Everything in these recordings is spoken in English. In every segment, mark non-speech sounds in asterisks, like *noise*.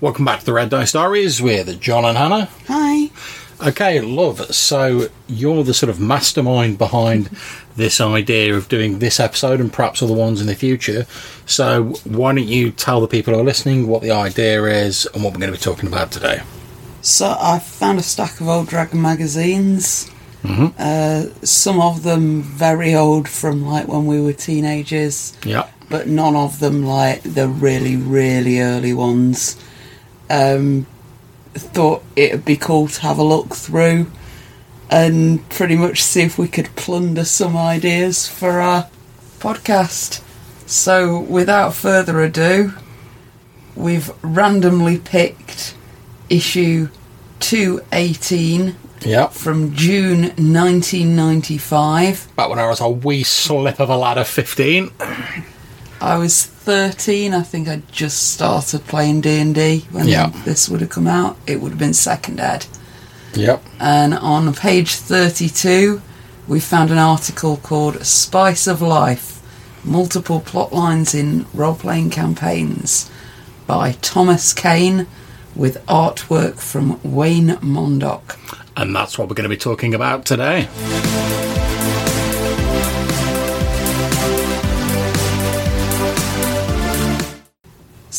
Welcome back to the Red Dice Diaries with John and Hannah. Hi. Okay, love. So you're the sort of mastermind behind *laughs* this idea of doing this episode and perhaps other ones in the future. So why don't you tell the people who are listening what the idea is and what we're going to be talking about today? So I found a stack of old Dragon magazines. Uh, some of them very old from like when we were teenagers, Yeah. but none of them like the really, really early ones. Um, thought it'd be cool to have a look through and pretty much see if we could plunder some ideas for our podcast. So, without further ado, we've randomly picked issue 218 Yeah. from June 1995. Back when I was a wee slip of a lad of 15. I was 13. I think I just started playing D&D when Yeah. this would have come out. It would have been second ed. Yep. And on page 32, we found an article called Spice of Life Multiple Plot Lines in Role Playing Campaigns by Thomas Kane with artwork from Wayne Mondock. And that's what we're going to be talking about today.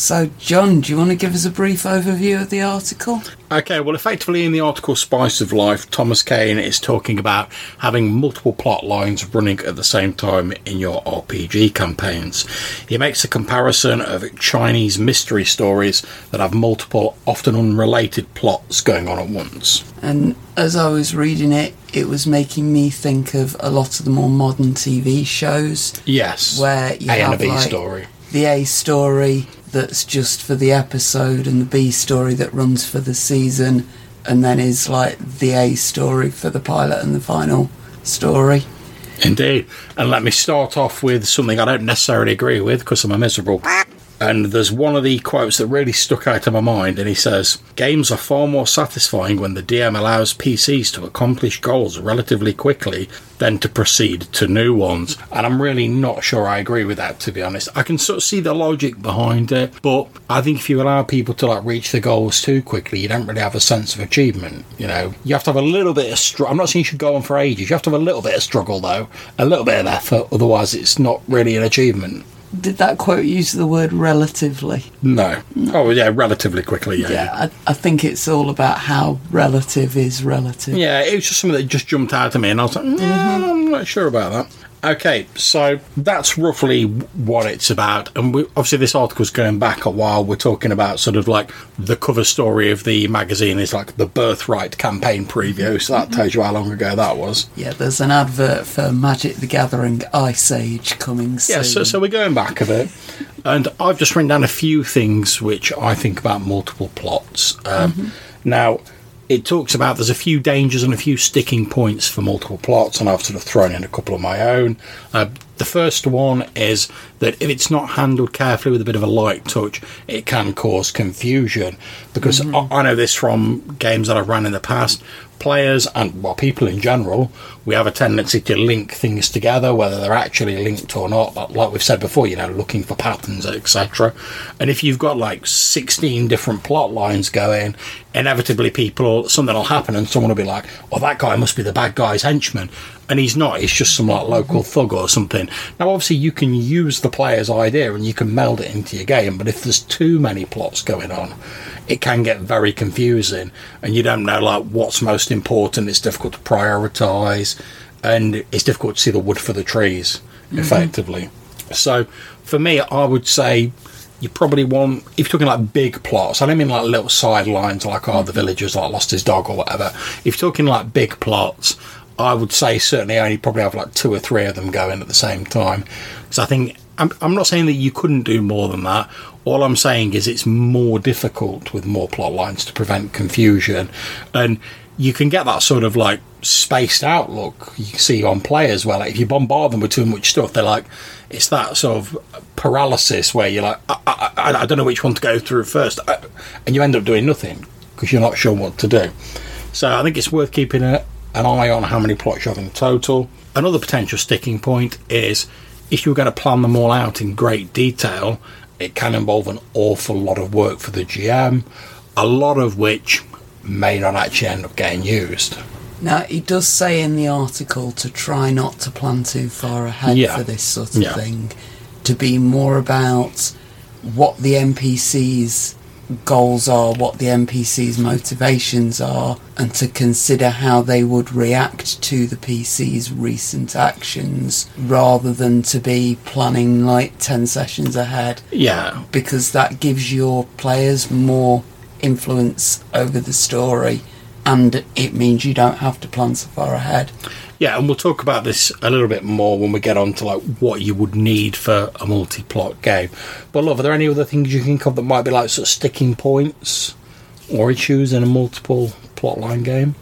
So, John, do you want to give us a brief overview of the article? Okay, well, effectively in the article Spice of Life, Thomas Kane is talking about having multiple plot lines running at the same time in your RPG campaigns. He makes a comparison of Chinese mystery stories that have multiple, often unrelated plots going on at once. And as I was reading it, it was making me think of a lot of the more modern TV shows Yes. where you A and a have like, story. the A story that's just for the episode and the B story that runs for the season and then is like the A story for the pilot and the final story. Indeed. And let me start off with something I don't necessarily agree with because I'm a miserable. And there's one of the quotes that really stuck out in my mind, and he says, Games are far more satisfying when the DM allows PCs to accomplish goals relatively quickly than to proceed to new ones. And I'm really not sure I agree with that, to be honest. I can sort of see the logic behind it, but I think if you allow people to like reach the goals too quickly, you don't really have a sense of achievement. You know, you have to have a little bit of struggle. I'm not saying you should go on for ages. You have to have a little bit of struggle, though, a little bit of effort. Otherwise, it's not really an achievement. Did that quote use the word relatively? No. Oh, yeah, relatively quickly, yeah. Yeah, I, I think it's all about how relative is relative. Yeah, it was just something that just jumped out at me, and I was like, no, I'm not sure about that. Okay, so that's roughly what it's about, and we, obviously this article's going back a while. We're talking about sort of like the cover story of the magazine is like the Birthright campaign preview, so that tells you how long ago that was. Yeah, there's an advert for Magic the Gathering Ice Age coming soon. Yeah, so, so we're going back a bit, and I've just written down a few things which I think about multiple plots. Um, Now, it talks about there's a few dangers and a few sticking points for multiple plots, and I've sort of thrown in a couple of my own. Uh, the first one is that if it's not handled carefully with a bit of a light touch, it can cause confusion. Because I, I know this from games that I've run in the past. Players and well, people in general, we have a tendency to link things together, whether they're actually linked or not. Like, we've said before, you know, looking for patterns, etc. And if you've got like 16 different plot lines going, inevitably people something will happen, and someone will be like, "Oh, that guy must be the bad guy's henchman," and he's not. He's just some like local thug or something. Now, obviously, you can use the player's idea and you can meld it into your game, but if there's too many plots going on, it can get very confusing, and you don't know like what's most important. It's difficult to prioritize, and it's difficult to see the wood for the trees mm-hmm. effectively. So, for me, I would say you probably want if you're talking like big plots. I don't mean like little sidelines like oh the villagers like lost his dog or whatever. If you're talking like big plots, I would say certainly only probably have like two or three of them going at the same time. Because I think I'm, I'm not saying that you couldn't do more than that. All I'm saying is it's more difficult with more plot lines to prevent confusion, and you can get that sort of like spaced out look you see on players where like if you bombard them with too much stuff they're like it's that sort of paralysis where you're like I, I, I, I don't know which one to go through first I- and you end up doing nothing because you're not sure what to do. So I think it's worth keeping a, an eye on how many plots you have in total. Another potential sticking point is if you're going to plan them all out in great detail it can involve an awful lot of work for the GM, a lot of which may not actually end up getting used. Now, he does say in the article to try not to plan too far ahead Yeah. for this sort of Yeah. thing, to be more about what the NPC's goals are, what the NPC's motivations are, and to consider how they would react to the PC's recent actions rather than to be planning like 10 sessions ahead Yeah, because that gives your players more influence over the story and it means you don't have to plan so far ahead. yeah, and we'll talk about this a little bit more when we get on to like what you would need for a multi-plot game. But love, are there any other things you think of that might be like sort of sticking points or issues in a multiple plotline game?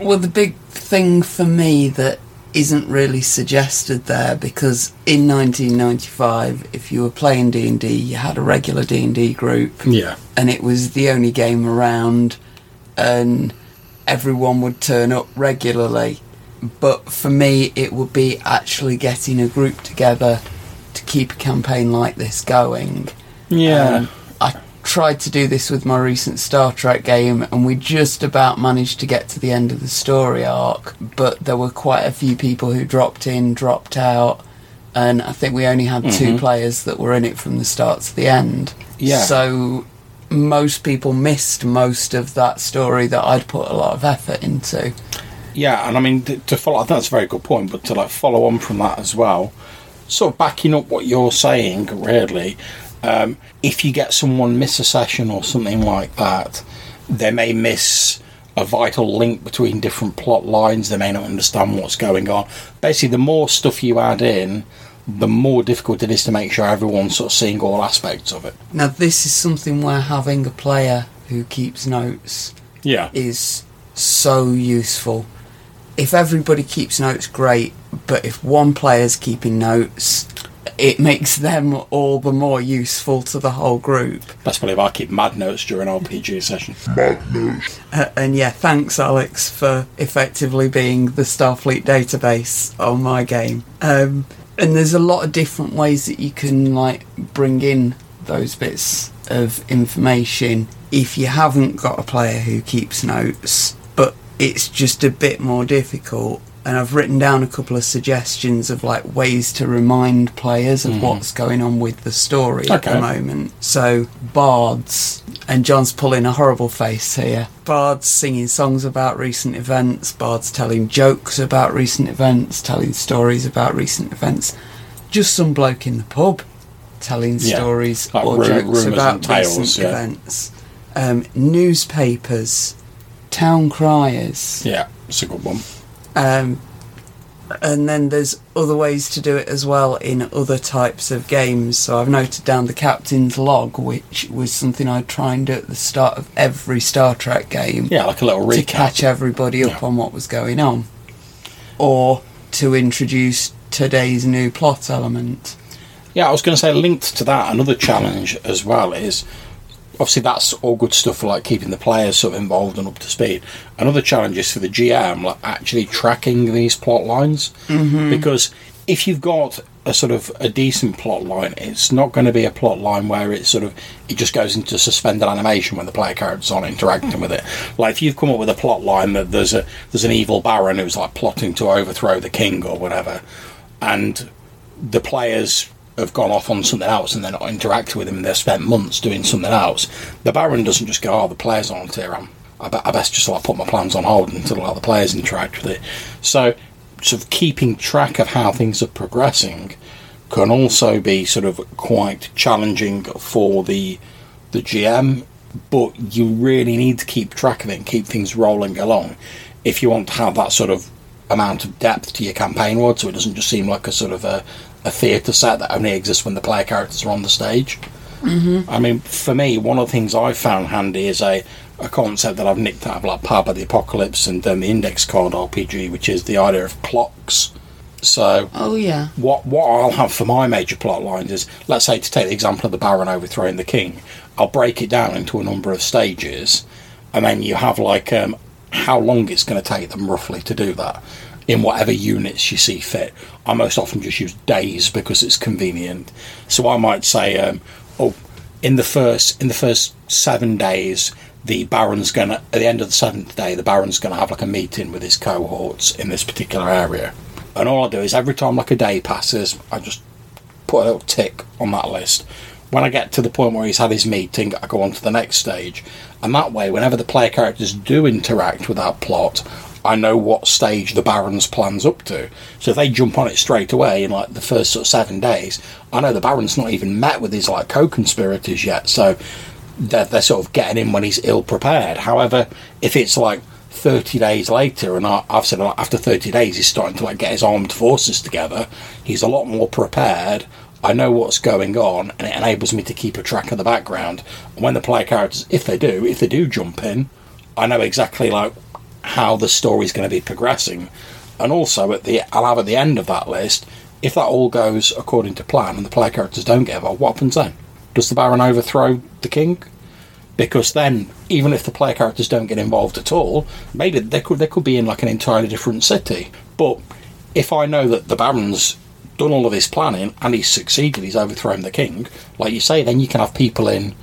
Well, the big thing for me that isn't really suggested there because in 1995 if you were playing D&D you had a regular D&D group Yeah, and it was the only game around and everyone would turn up regularly but for me it would be actually getting a group together to keep a campaign like this going yeah, um, I tried to do this with my recent Star Trek game, and we just about managed to get to the end of the story arc. But there were quite a few people who dropped in, dropped out, and I think we only had two Mhm. players that were in it from the start to the end. Yeah. So most people missed most of that story that I'd put a lot of effort into. yeah. And I mean, to follow, I think that's a very good point. But to like follow on from that as well, sort of backing up what you're saying, really, um, if you get someone miss a session or something like that, they may miss a vital link between different plot lines. They may not understand what's going on. Basically, the more stuff you add in, the more difficult it is to make sure everyone's sort of seeing all aspects of it. Now, this is something where having a player who keeps notes Yeah. is so useful. If everybody keeps notes, great, but if one player's keeping notes, it makes them all the more useful to the whole group. That's probably believe I keep mad notes during our RPG session. Mad Uh, and yeah, thanks, Alex, for effectively being the Starfleet database on my game. Um, and there's a lot of different ways that you can like bring in those bits of information if you haven't got a player who keeps notes, but it's just a bit more difficult. And I've written down a couple of suggestions of like ways to remind players of Mhm. what's going on with the story at the moment. So bards, and John's pulling a horrible face here. Bards singing songs about recent events, bards telling jokes about recent events, telling stories about recent events. Just some bloke in the pub telling Yeah, stories like or ru- jokes about tales, recent yeah. events. Um, newspapers, town criers. Yeah, it's a good one. Um, and then there's other ways to do it as well in other types of games. So I've noted down the captain's log, which was something I'd try and do at the start of every Star Trek game Yeah, like a little recap to catch everybody up Yeah. on what was going on, or to introduce today's new plot element. Yeah, I was going to say, linked to that, another challenge as well is obviously that's all good stuff for like keeping the players sort of involved and up to speed. Another challenge is for the GM, like actually tracking these plot lines Mm-hmm. because if you've got a sort of a decent plot line, it's not going to be a plot line where it's sort of it just goes into suspended animation when the player characters aren't interacting with it. Like if you've come up with a plot line that there's a there's an evil baron who's like plotting to overthrow the king or whatever, and the players have gone off on something else and they're not interacting with him and they've spent months doing something else, the Baron doesn't just go, oh, the players aren't here, I'm, I, be- I best just like put my plans on hold until like, the players interact with it. So, sort of keeping track of how things are progressing can also be sort of quite challenging for the the GM, but you really need to keep track of it and keep things rolling along if you want to have that sort of amount of depth to your campaign world, so it doesn't just seem like a sort of a, a theatre set that only exists when the player characters are on the stage. Mm-hmm. I mean, for me, one of the things I found handy is a, a concept that I've nicked out of like Powered by the Apocalypse and then the Index Card RPG, which is the idea of clocks. So Oh yeah. what what I'll have for my major plot lines is, let's say, to take the example of the Baron overthrowing the King, I'll break it down into a number of stages, and then you have like um, how long it's going to take them roughly to do that in whatever units you see fit. I most often just use days because it's convenient. So I might say um, oh, in the first in the first seven days, the Baron's gonna at the end of the seventh day, the Baron's gonna have like a meeting with his cohorts in this particular area. And all I do is every time like a day passes, I just put a little tick on that list. When I get to the point where he's had his meeting, I go on to the next stage. And that way, whenever the player characters do interact with that plot, I know what stage the Baron's plan's up to. So if they jump on it straight away in like the first sort of seven days, I know the Baron's not even met with his like co-conspirators yet. So they're, they're sort of getting in when he's ill prepared. However, if it's like 30 days later, and I, I've said like, after 30 days he's starting to like get his armed forces together, he's a lot more prepared. I know what's going on, and it enables me to keep a track of the background. When the player characters, if they do, if they do jump in, I know exactly like how the story's going to be progressing. And also, at the I'll have at the end of that list, if that all goes according to plan and the player characters don't get involved, what happens then? Does the Baron overthrow the king? Because then, even if the player characters don't get involved at all, maybe they could they could be in like an entirely different city. But if I know that the Baron's done all of his planning and he's succeeded, he's overthrown the king, like you say, then you can have people in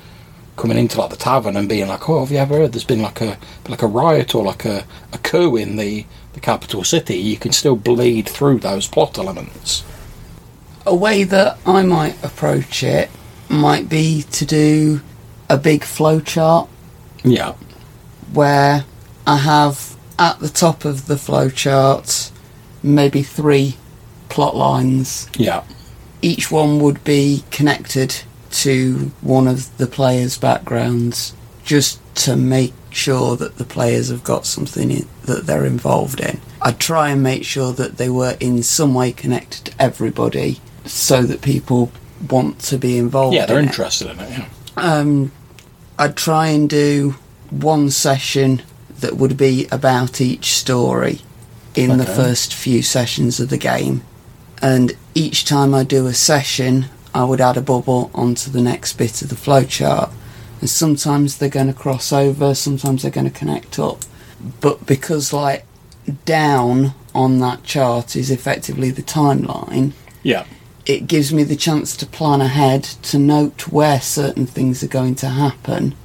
coming into like the tavern and being like, "Oh, have you ever heard? There's been like a like a riot or like a, a coup in the the capital city." You can still bleed through those plot elements. A way that I might approach it might be to do a big flowchart Yeah, where I have at the top of the flowchart maybe three plot lines. yeah, Each one would be connected to one of the players' backgrounds just to make sure that the players have got something in, that they're involved in. I'd try and make sure that they were in some way connected to everybody so that people want to be involved yeah. They're in interested in it. Yeah, Um, I'd try and do one session that would be about each story in the first few sessions of the game. And each time I do a session, I would add a bubble onto the next bit of the flowchart. And sometimes they're going to cross over, sometimes they're going to connect up. But because, like, down on that chart is effectively the timeline, yeah, it gives me the chance to plan ahead to note where certain things are going to happen.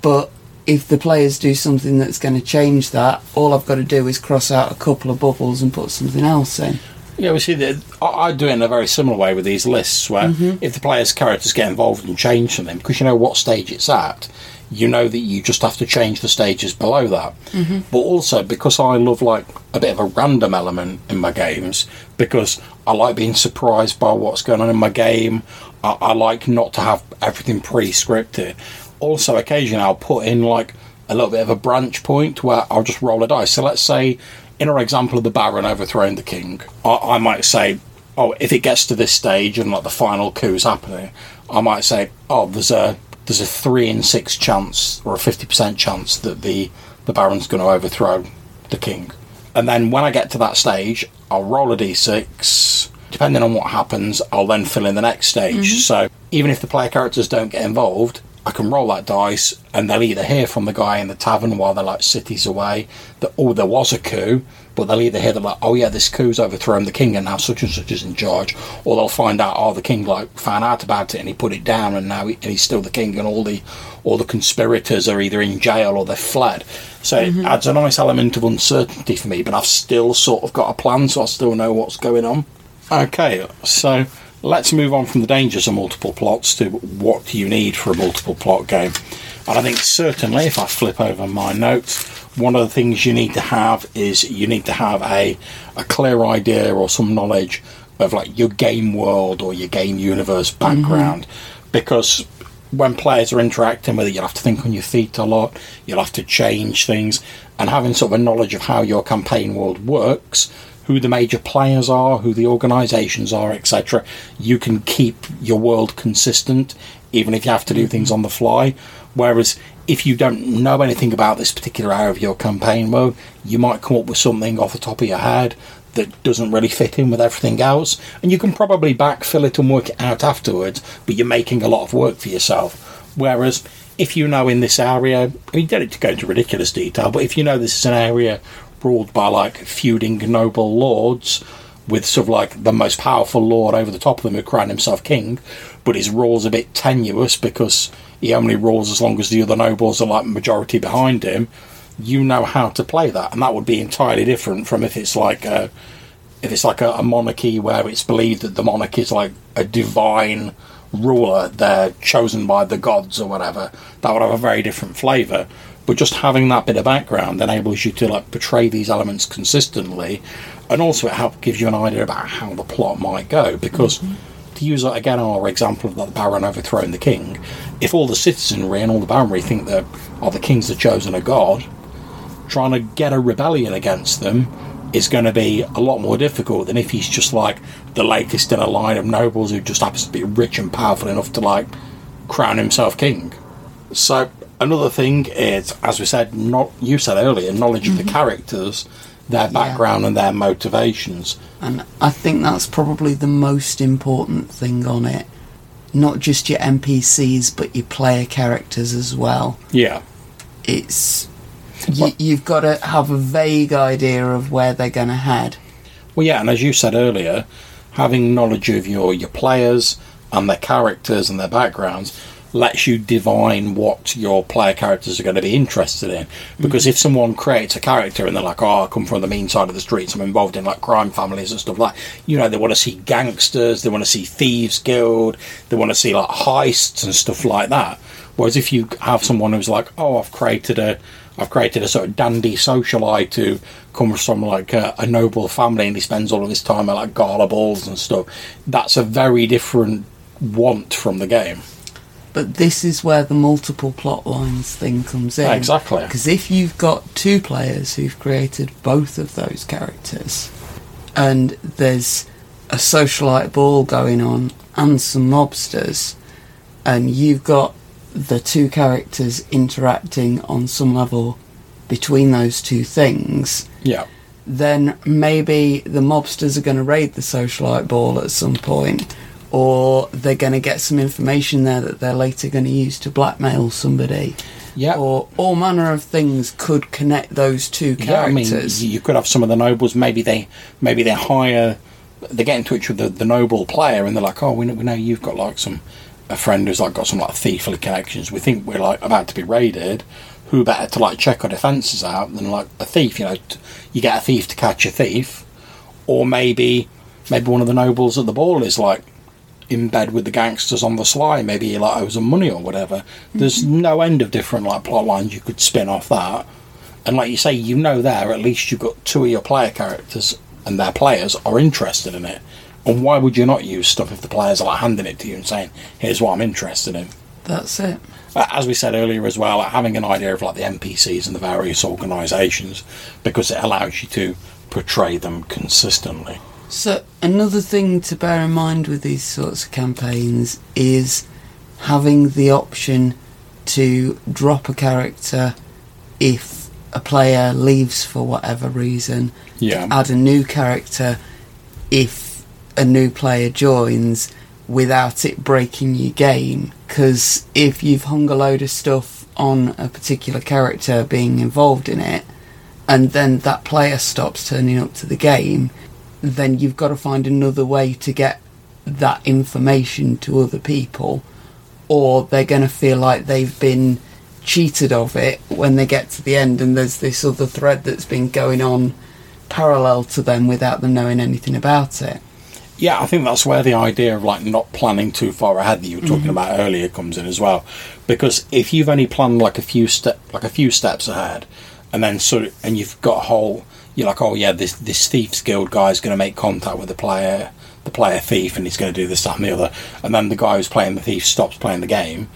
But if the players do something that's going to change that, all I've got to do is cross out a couple of bubbles and put something else in. Yeah. We see that. I, I do it in a very similar way with these lists, where mm-hmm. if the players' characters get involved and change something, because you know what stage it's at, you know that you just have to change the stages below that. Mm-hmm. But also because I love like a bit of a random element in my games, because I like being surprised by what's going on in my game. I, I like not to have everything pre-scripted. Also, occasionally I'll put in like a little bit of a branch point where I'll just roll a dice. So let's say, in our example of the Baron overthrowing the king, I, I might say, oh, if it gets to this stage and like the final coup is happening, I might say, oh, there's a there's a three in six chance or a fifty percent chance that the the Baron's going to overthrow the king. And then when I get to that stage, I'll roll a d6. Depending on what happens, I'll then fill in the next stage. Mm-hmm. So even if the player characters don't get involved, I can roll that dice, and they'll either hear from the guy in the tavern while they're like cities away that oh there was a coup, but they'll either hear that like oh yeah this coup's overthrown the king and now such and such is in charge, or they'll find out oh the king like found out about it and he put it down and now he, and he's still the king and all the all the conspirators are either in jail or they've fled. So it mm-hmm. adds a nice element of uncertainty for me, but I've still sort of got a plan, so I still know what's going on. Okay, so let's move on from the dangers of multiple plots to what do you need for a multiple plot game. And I think certainly, if I flip over my notes, one of the things you need to have is you need to have a, a clear idea or some knowledge of like your game world or your game universe mm-hmm. background. Because when players are interacting with it, you'll have to think on your feet a lot, you'll have to change things, and having sort of a knowledge of how your campaign world works who the major players are, who the organisations are, etc. You can keep your world consistent, even if you have to do mm-hmm. things on the fly. Whereas if you don't know anything about this particular area of your campaign mode, you might come up with something off the top of your head that doesn't really fit in with everything else, and you can probably backfill it and work it out afterwards, but you're making a lot of work for yourself. Whereas if you know in this area, I mean, you don't need to go into ridiculous detail, but if you know this is an area ruled by like feuding noble lords with sort of like the most powerful lord over the top of them who crowned himself king, but his rule's a bit tenuous because he only rules as long as the other nobles are like majority behind him. You know how to play that, and that would be entirely different from if it's like a if it's like a, a monarchy where it's believed that the monarch is like a divine ruler, they're chosen by the gods or whatever. That would have a very different flavour. But just having that bit of background enables you to like portray these elements consistently, and also it helps gives you an idea about how the plot might go. Because mm-hmm. to use again our example of the Baron overthrowing the king, if all the citizenry and all the baronry think that oh the king's the chosen of God, trying to get a rebellion against them is going to be a lot more difficult than if he's just like the latest in a line of nobles who just happens to be rich and powerful enough to like crown himself king. So another thing is, as we said, not you said earlier, knowledge mm-hmm. of the mm-hmm. characters, their background yeah. and their motivations. And I think that's probably the most important thing on it. Not just your NPCs, but your player characters as well. Yeah. It's you, you've got to have a vague idea of where they're going to head. Well, yeah, and as you said earlier, having knowledge of your your players and their characters and their backgrounds lets you divine what your player characters are going to be interested in. Because mm-hmm. if someone creates a character and they're like, "Oh, I come from the mean side of the streets. I'm involved in like crime families and stuff like," you know, they want to see gangsters, they want to see thieves guild, they want to see like heists and stuff like that. Whereas if you have someone who's like, "Oh, I've created a I've created a sort of dandy socialite who comes from like a, a, noble family and he spends all of his time at like gala balls and stuff. That's a very different want from the game. But this is where the multiple plot lines thing comes in. Exactly. Because if you've got two players who've created both of those characters, and there's a socialite ball going on and some mobsters, and you've got the two characters interacting on some level between those two things, yeah, then maybe the mobsters are going to raid the socialite ball at some point, or they're going to get some information there that they're later going to use to blackmail somebody. Yeah. Or all manner of things could connect those two characters. Yeah, I mean, you could have some of the nobles. Maybe they, maybe they hire, they get in touch with the, the noble player, and they're like, "Oh, we know, we know you've got like some a friend who's like got some like thiefly connections. We think we're like about to be raided. Who better to like check our defences out than like a thief? You know, t- you get a thief to catch a thief, or maybe maybe one of the nobles at the ball is like in bed with the gangsters on the sly. Maybe he like owes them money or whatever. Mm-hmm. There's no end of different like plot lines you could spin off that. And like you say, you know there at least you've got two of your player characters and their players are interested in it. And why would you not use stuff if the players are like handing it to you and saying, "Here's what I'm interested in." That's it. As we said earlier as well, like having an idea of like the NPCs and the various organisations because it allows you to portray them consistently. So another thing to bear in mind with these sorts of campaigns is having the option to drop a character if a player leaves for whatever reason. Yeah. Add a new character if a new player joins without it breaking your game. Because if you've hung a load of stuff on a particular character being involved in it, and then that player stops turning up to the game, then you've got to find another way to get that information to other people, or they're going to feel like they've been cheated of it when they get to the end and there's this other thread that's been going on parallel to them without them knowing anything about it yeah, I think that's where the idea of like not planning too far ahead that you were talking mm-hmm. about earlier comes in as well. Because if you've only planned like a few step, like a few steps ahead, and then sort of, and you've got a whole, you're like, oh yeah, this this thieves guild guy is going to make contact with the player, the player thief, and he's going to do this, that, and the other, and then the guy who's playing the thief stops playing the game.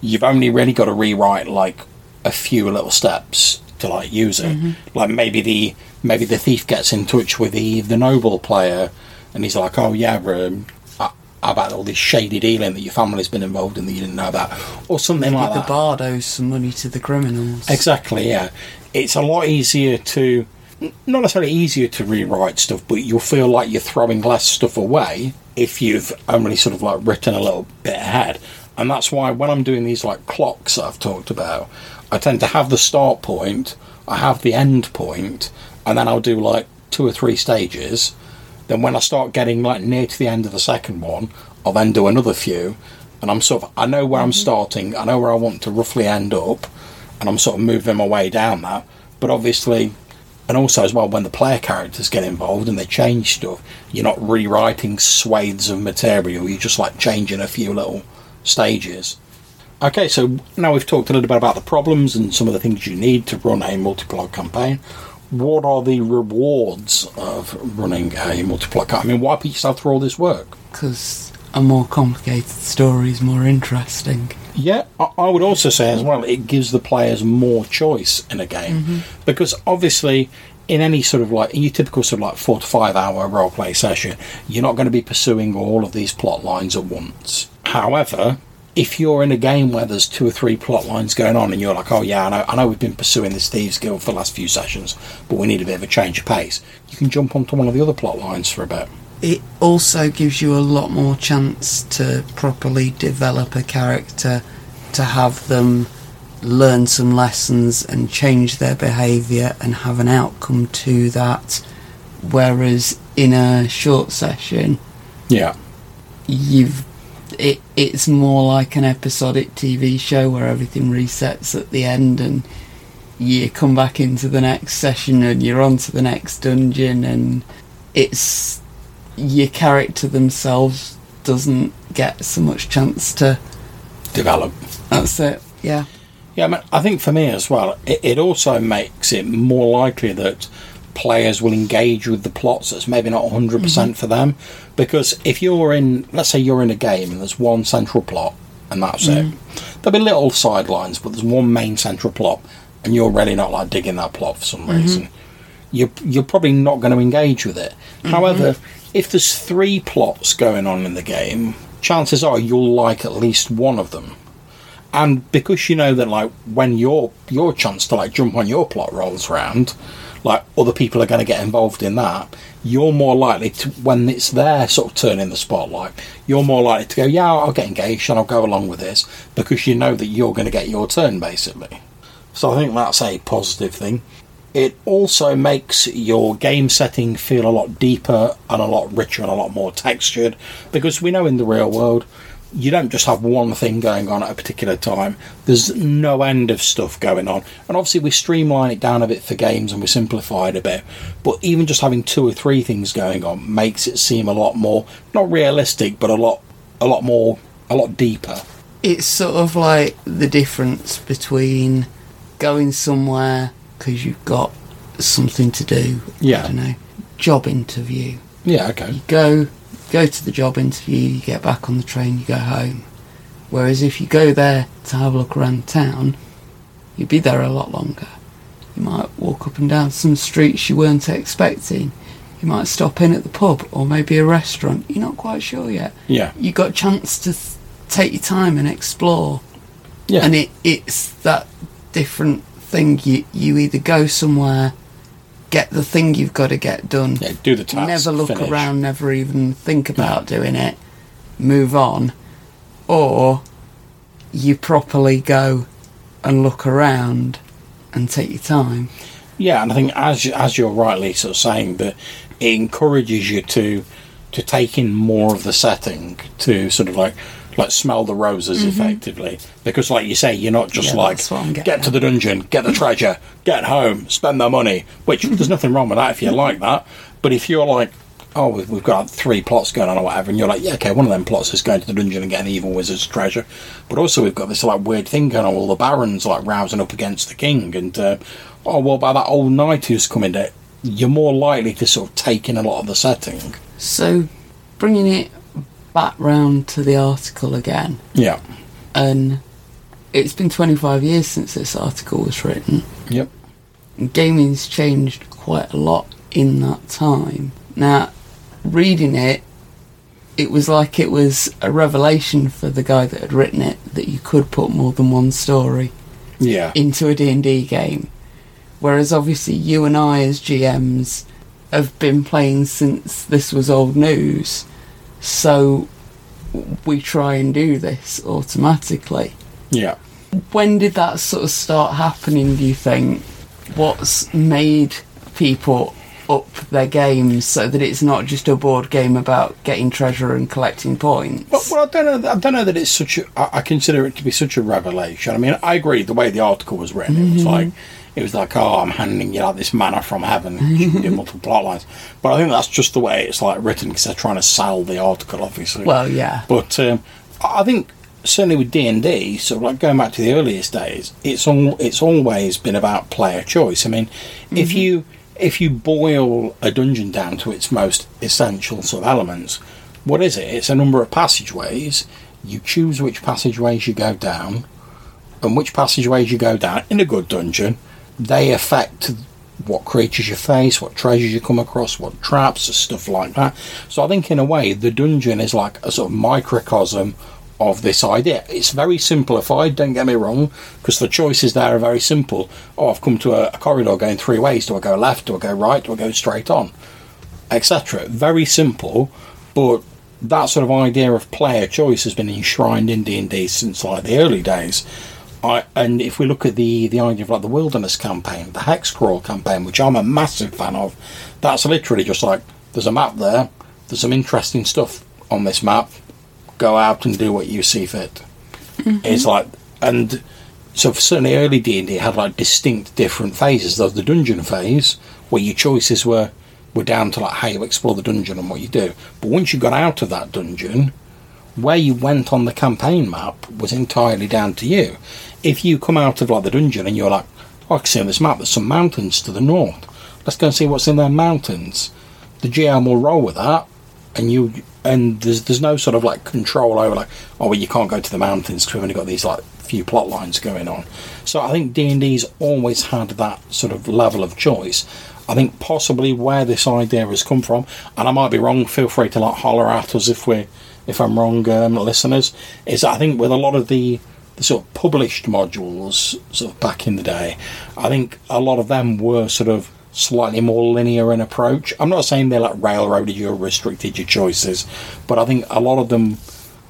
You've only really got to rewrite like a few little steps to like use it. Mm-hmm. Like maybe the maybe the thief gets in touch with the the noble player and he's like, "Oh yeah, um, about all this shady dealing that your family's been involved in that you didn't know about, or something Maybe like the that." The bard owes some money to the criminals. Exactly. Yeah, it's a lot easier to, not necessarily easier to rewrite stuff, but you'll feel like you're throwing less stuff away if you've only sort of like written a little bit ahead. And that's why when I'm doing these like clocks that I've talked about, I tend to have the start point, I have the end point, and then I'll do like two or three stages Then when I start getting like near to the end of the second one, I'll then do another few, and I'm sort of I know where I'm mm-hmm. starting, I know where I want to roughly end up, and I'm sort of moving my way down that. But obviously, and also as well when the player characters get involved and they change stuff, you're not rewriting swathes of material. You're just like changing a few little stages. Okay, so now we've talked a little bit about the problems and some of the things you need to run a multiplayer campaign. What are the rewards of running a multiplayer campaign? I mean, why put yourself through all this work? Because a more complicated story is more interesting. Yeah, I would also say as well, it gives the players more choice in a game mm-hmm. because obviously, in any sort of like in your typical sort of like four to five hour role play session, you're not going to be pursuing all of these plot lines at once. However, if you're in a game where there's two or three plot lines going on and you're like, oh yeah, I know, I know we've been pursuing this Thieves Guild for the last few sessions, but we need a bit of a change of pace, you can jump onto one of the other plot lines for a bit. It also gives you a lot more chance to properly develop a character, to have them learn some lessons and change their behaviour and have an outcome to that. Whereas in a short session, Yeah. you've it it's more like an episodic TV show where everything resets at the end and you come back into the next session and you're on to the next dungeon and it's your character themselves doesn't get so much chance to Develop. that's it yeah Yeah, I, mean, I think for me as well, it, it also makes it more likely that players will engage with the plots that's maybe not 100% mm-hmm. for them. Because if you're in, let's say you're in a game and there's one central plot and that's it, mm-hmm. there'll be little sidelines, but there's one main central plot and you're really not like digging that plot for some mm-hmm. reason. You're, you're probably not going to engage with it. However, if there's three plots going on in the game, chances are you'll like at least one of them. And because you know that like when your your chance to like jump on your plot rolls round like other people are going to get involved in that you're more likely to when it's their sort of turn in the spotlight you're more likely to go yeah i'll get engaged and i'll go along with this because you know that you're going to get your turn basically. So i think that's a positive thing it also makes your game setting feel a lot deeper and a lot richer and a lot more textured because we know in the real world you don't just have one thing going on at a particular time. There's no end of stuff going on. And obviously we streamline it down a bit for games and we simplify it a bit. But even just having two or three things going on makes it seem a lot more not realistic, but a lot a lot more a lot deeper. it's sort of like the difference between going somewhere because you've got something to do Yeah. I don't know job interview Yeah, okay. You go go to the job interview, you get back on the train, you go home. Whereas if you go there to have a look around town, you'd be there a lot longer. You might walk up and down some streets you weren't expecting. You might stop in at the pub or maybe a restaurant. You're not quite sure yet. Yeah. You got a chance to th- take your time and explore. Yeah. And it, it's that different thing. You you either go somewhere, get the thing you've got to get done, yeah, do the task. never look finish. around, never even think about doing it, move on, or you properly go and look around and take your time. Yeah, and I think as as you're rightly sort of saying that it encourages you to to take in more of the setting, to sort of like like smell the roses effectively, because like you say, you're not just Mm-hmm. Yeah, like that's what I'm getting get to the dungeon, get the treasure, get home, spend the money. Which there's nothing wrong with that if you like that, but if you're like. Oh, we've we've got three plots going on or whatever, and you're like, yeah, okay, one of them plots is going to the dungeon and getting the evil wizard's treasure, but also we've got this like weird thing going on, all the barons like rousing up against the king, and uh, oh, well by that old knight who's coming there? You're more likely to sort of take in a lot of the setting. So, bringing it back round to the article again, Yeah. and it's been 25 years since this article was written. Yep. and gaming's changed quite a lot in that time. Now, reading it, it was like it was a revelation for the guy that had written it that you could put more than one story Yeah. into a D&D game. Whereas obviously you and I as GMs have been playing since this was old news. So we try and do this automatically Yeah. when did that sort of start happening do you think what's made people up their games so that it's not just a board game about getting treasure and collecting points. Well, well, I don't know. I don't know that it's such. A, I consider it to be such a revelation. I mean, I agree. The way the article was written, it was mm-hmm. like it was like, oh, I'm handing you like this manna from heaven. You can do *laughs* multiple plot lines. But I think that's just the way it's like written because they're trying to sell the article, obviously. Well, yeah. But um, I think certainly with D and D, sort of like going back to the earliest days, it's all it's always been about player choice. I mean, if you if you boil a dungeon down to its most essential sort of elements, what is it? It's a number of passageways. You choose which passageways you go down, and which passageways you go down in a good dungeon. They affect what creatures you face, what treasures you come across, what traps, stuff like that. So I think in a way the dungeon is like a sort of microcosm of this idea. It's very simplified, don't get me wrong, because the choices there are very simple. Oh, I've come to a, a corridor going three ways. Do I go left? Do I go right? Do I go straight on? Etc. Very simple, but that sort of idea of player choice has been enshrined in D&D since like the early days. I, and if we look at the, the idea of like the wilderness campaign, the hex crawl campaign, which I'm a massive fan of, that's literally just like there's a map there, there's some interesting stuff on this map, go out and do what you see fit. Mm-hmm. It's like, and so for certainly early D and D had like distinct different phases. There was the dungeon phase where your choices were were down to like how you explore the dungeon and what you do. But once you got out of that dungeon, where you went on the campaign map was entirely down to you. If you come out of like the dungeon and you're like, oh, I can see on this map there's some mountains to the north. Let's go and see what's in their mountains. The GM will roll with that, and you and there's there's no sort of like control over like oh well you can't go to the mountains because we've only got these like few plot lines going on. So I think D and D's always had that sort of level of choice. I think possibly where this idea has come from, and I might be wrong. Feel free to like holler at us if we if I'm wrong, um, listeners. Is I think with a lot of the the sort of published modules sort of back in the day, I think a lot of them were sort of slightly more linear in approach. I'm not saying they like railroaded you or restricted your choices, but I think a lot of them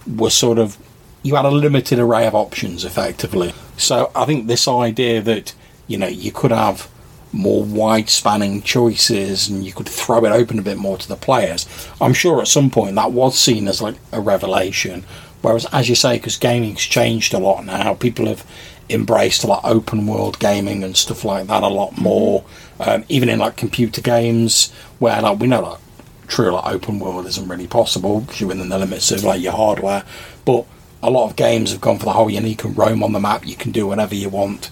were sort of you had a limited array of options effectively. So I think this idea that you know you could have more wide spanning choices and you could throw it open a bit more to the players. I'm sure at some point that was seen as like a revelation. Whereas, as you say, because gaming's changed a lot now, people have embraced like open world gaming and stuff like that a lot more. Um, even in like computer games, where like we know like true like open world isn't really possible because you're within the limits of like your hardware. But a lot of games have gone for the whole you know you can roam on the map, you can do whatever you want.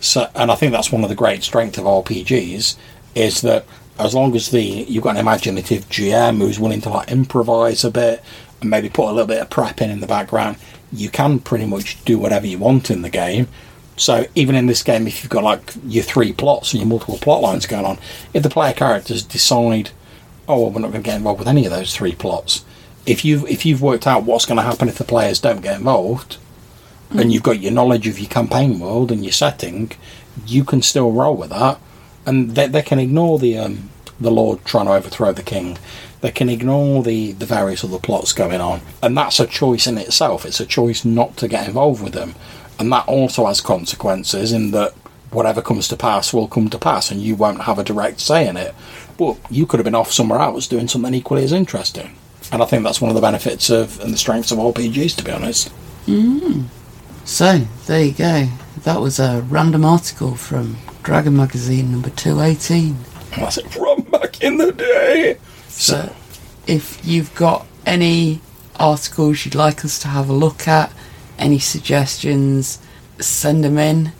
So, and I think that's one of the great strengths of RPGs is that as long as the you've got an imaginative GM who's willing to like improvise a bit and maybe put a little bit of prep in in the background, you can pretty much do whatever you want in the game. So even in this game, if you've got like your three plots and your multiple plot lines going on, if the player characters decide, oh, well, we're not going to get involved with any of those three plots, if you've if you've worked out what's going to happen if the players don't get involved, and you've got your knowledge of your campaign world and your setting, you can still roll with that, and they, they can ignore the um, the Lord trying to overthrow the king. They can ignore the, the various other plots going on, and that's a choice in itself. It's a choice not to get involved with them, and that also has consequences in that whatever comes to pass will come to pass, and you won't have a direct say in it. But you could have been off somewhere else doing something equally as interesting, and I think that's one of the benefits of and the strengths of RPGs, to be honest. Mm. So, there you go. That was a random article from Dragon Magazine number 218. That's it from back in the day. So, if you've got any articles you'd like us to have a look at, any suggestions, send them in.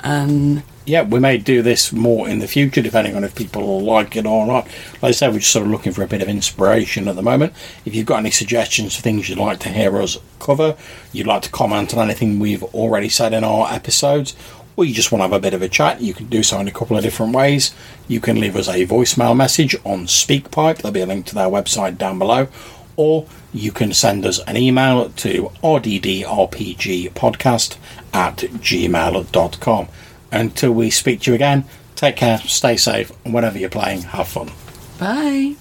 And yeah, we may do this more in the future, depending on if people like it or not. Like I said, we're just sort of looking for a bit of inspiration at the moment. If you've got any suggestions for things you'd like to hear us cover, you'd like to comment on anything we've already said in our episodes, or you just want to have a bit of a chat, you can do so in a couple of different ways. You can leave us a voicemail message on SpeakPipe, there'll be a link to their website down below, or you can send us an email to rddrpgpodcast at gmail.com. Until we speak to you again, take care, stay safe, and whatever you're playing, have fun. bye.